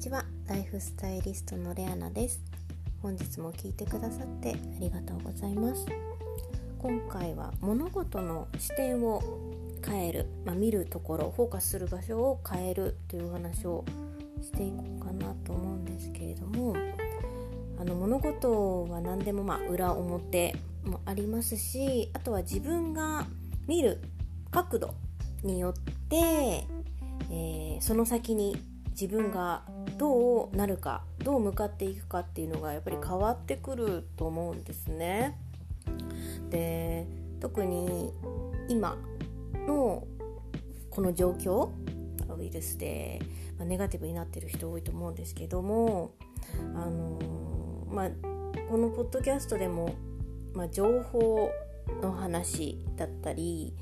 ちは。ライフスタイリストのレアナです。本日も聞いてくださってありがとうございます。今回は物事の視点を変える、まあ、見るところフォーカスする場所を変えるというお話をしていこうかなと思うんですけれどもあの物事は何でもまあ裏表もありますしあとは自分が見る角度によって、えー、その先に自分がどうなるかどう向かっていくかっていうのがやっぱり変わってくると思うんですね。で特に今のこの状況ウイルスで、ネガティブになってる人多いと思うんですけどもあのー、まあ、このポッドキャストでも、まあ、情報の話だったり、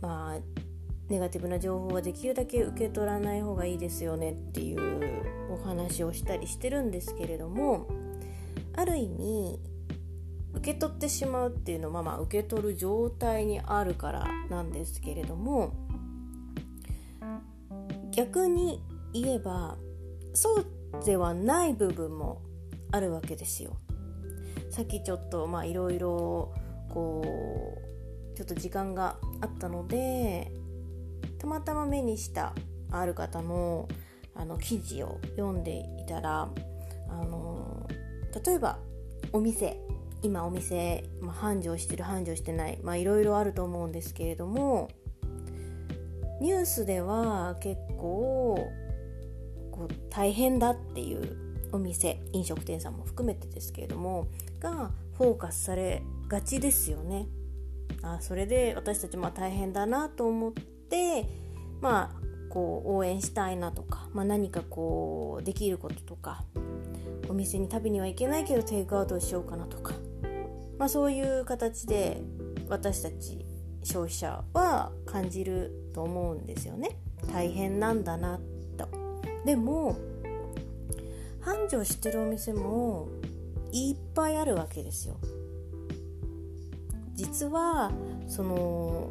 まあ、ネガティブな情報はできるだけ受け取らない方がいいですよねっていうお話をしたりしてるんですけれどもある意味受け取ってしまうっていうのはまあ受け取る状態にあるからなんですけれども逆に言えばそうではない部分もあるわけですよ。さっきちょっとまあいろいろこうちょっと時間があったのでたまたま目にしたある方のあの記事を読んでいたらあの例えばお店今お店、まあ、繁盛してる繁盛してないいろいろあると思うんですけれどもニュースでは結構こう大変だっていうお店飲食店さんも含めてですけれどもがフォーカスされがちですよね。あそれで私たちまあ大変だなと思ってまあこう応援したいなとか、まあ、何かこうできることとかお店に食べには行けないけどテイクアウトしようかなとか、まあ、そういう形で私たち消費者は感じると思うんですよね。大変なんだなと。でも繁盛してるお店もいっぱいあるわけですよ。実はその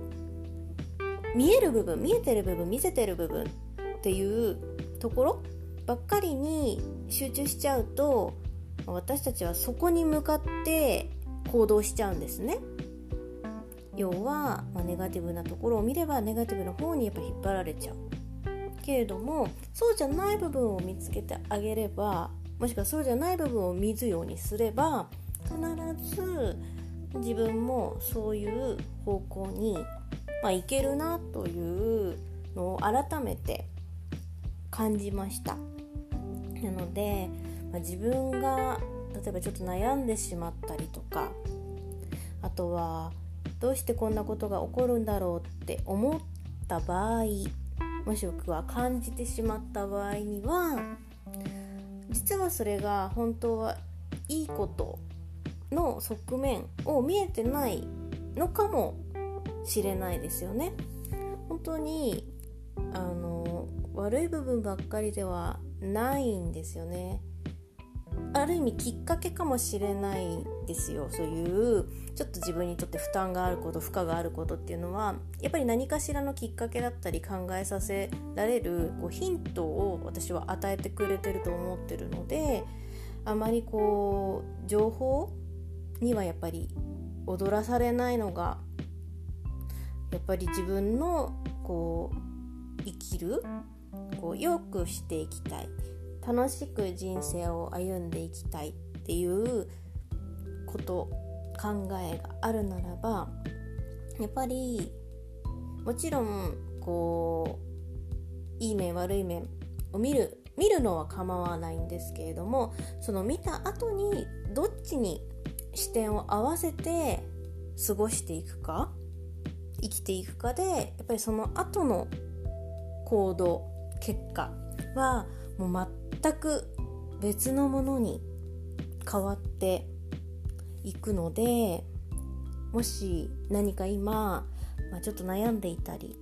見える部分見えてる部分見せてる部分っていうところばっかりに集中しちゃうと私たちはそこに向かって行動しちゃうんですね。要は、まあ、ネガティブなところを見ればネガティブな方にやっぱ引っ張られちゃう。けれどもそうじゃない部分を見つけてあげればもしくはそうじゃない部分を見ずようにすれば必ず自分もそういう方向にまあ、いけるなというのを改めて感じました。なので、まあ、自分が例えばちょっと悩んでしまったりとかあとはどうしてこんなことが起こるんだろうって思った場合もしくは感じてしまった場合には実はそれが本当はいいことの側面を見えてないのかもしれないですよね。本当にあの悪い部分ばっかりではないんですよね。ある意味きっかけかもしれないですよそういうちょっと自分にとって負担があること負荷があることっていうのはやっぱり何かしらのきっかけだったり考えさせられるこうヒントを私は与えてくれてると思ってるのであまりこう情報にはやっぱり踊らされないのがやっぱり自分のこう生きるこうよくしていきたい。楽しく人生を歩んでいきたいっていうこと考えがあるならばやっぱりもちろんこういい面悪い面を見る見るのは構わないんですけれどもその見た後にどっちに視点を合わせて過ごしていくか生きていくかでやっぱりその後の行動結果はもう全く別のものに変わっていくのでもし何か今、まあ、ちょっと悩んでいたり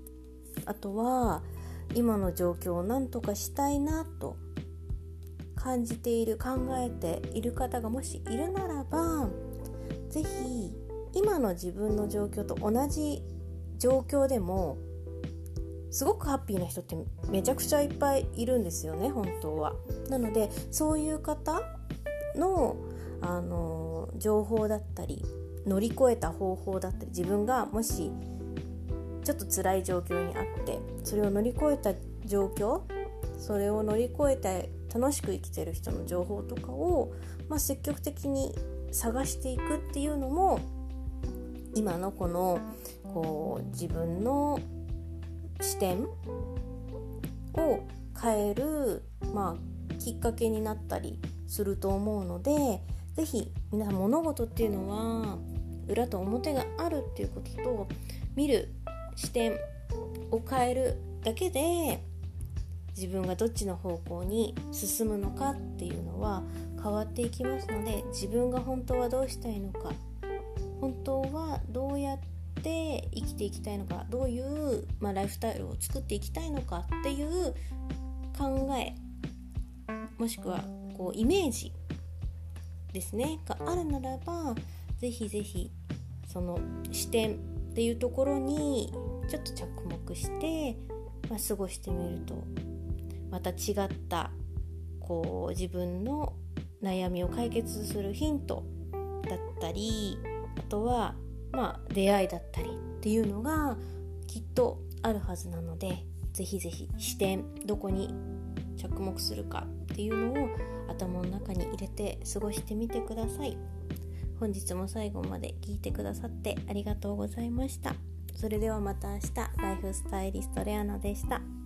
あとは今の状況を何とかしたいなと感じている考えている方がもしいるならば是非今の自分の状況と同じ状況でもすごくハッピーな人ってめちゃくちゃいっぱいいるんですよね本当は。なのでそういう方のあの情報だったり乗り越えた方法だったり自分がもしちょっと辛い状況にあってそれを乗り越えた状況それを乗り越えて楽しく生きてる人の情報とかを、まあ、積極的に探していくっていうのも今のこのこう自分の視点を変える、まあ、きっかけになったりすると思うので是非皆さん物事っていうのは裏と表があるっていうことと見る視点を変えるだけで自分がどっちの方向に進むのかっていうのは変わっていきますので自分が本当はどうしたいのか本当はどうやって生きていきたいのかどういう、まあ、ライフスタイルを作っていきたいのかっていう考えもしくはこうイメージですね。があるならばぜひぜひその視点っていうところにちょっと着目して、まあ、過ごしてみるとまた違ったこう自分の悩みを解決するヒントだったりあとはまあ出会いだったりっていうのがきっとあるはずなのでぜひぜひ視点どこに着目するかっていうのを頭の中に入れて過ごしてみてください本日も最後まで聞いてくださってありがとうございましたそれではまた明日ライフスタイリストレアナでした。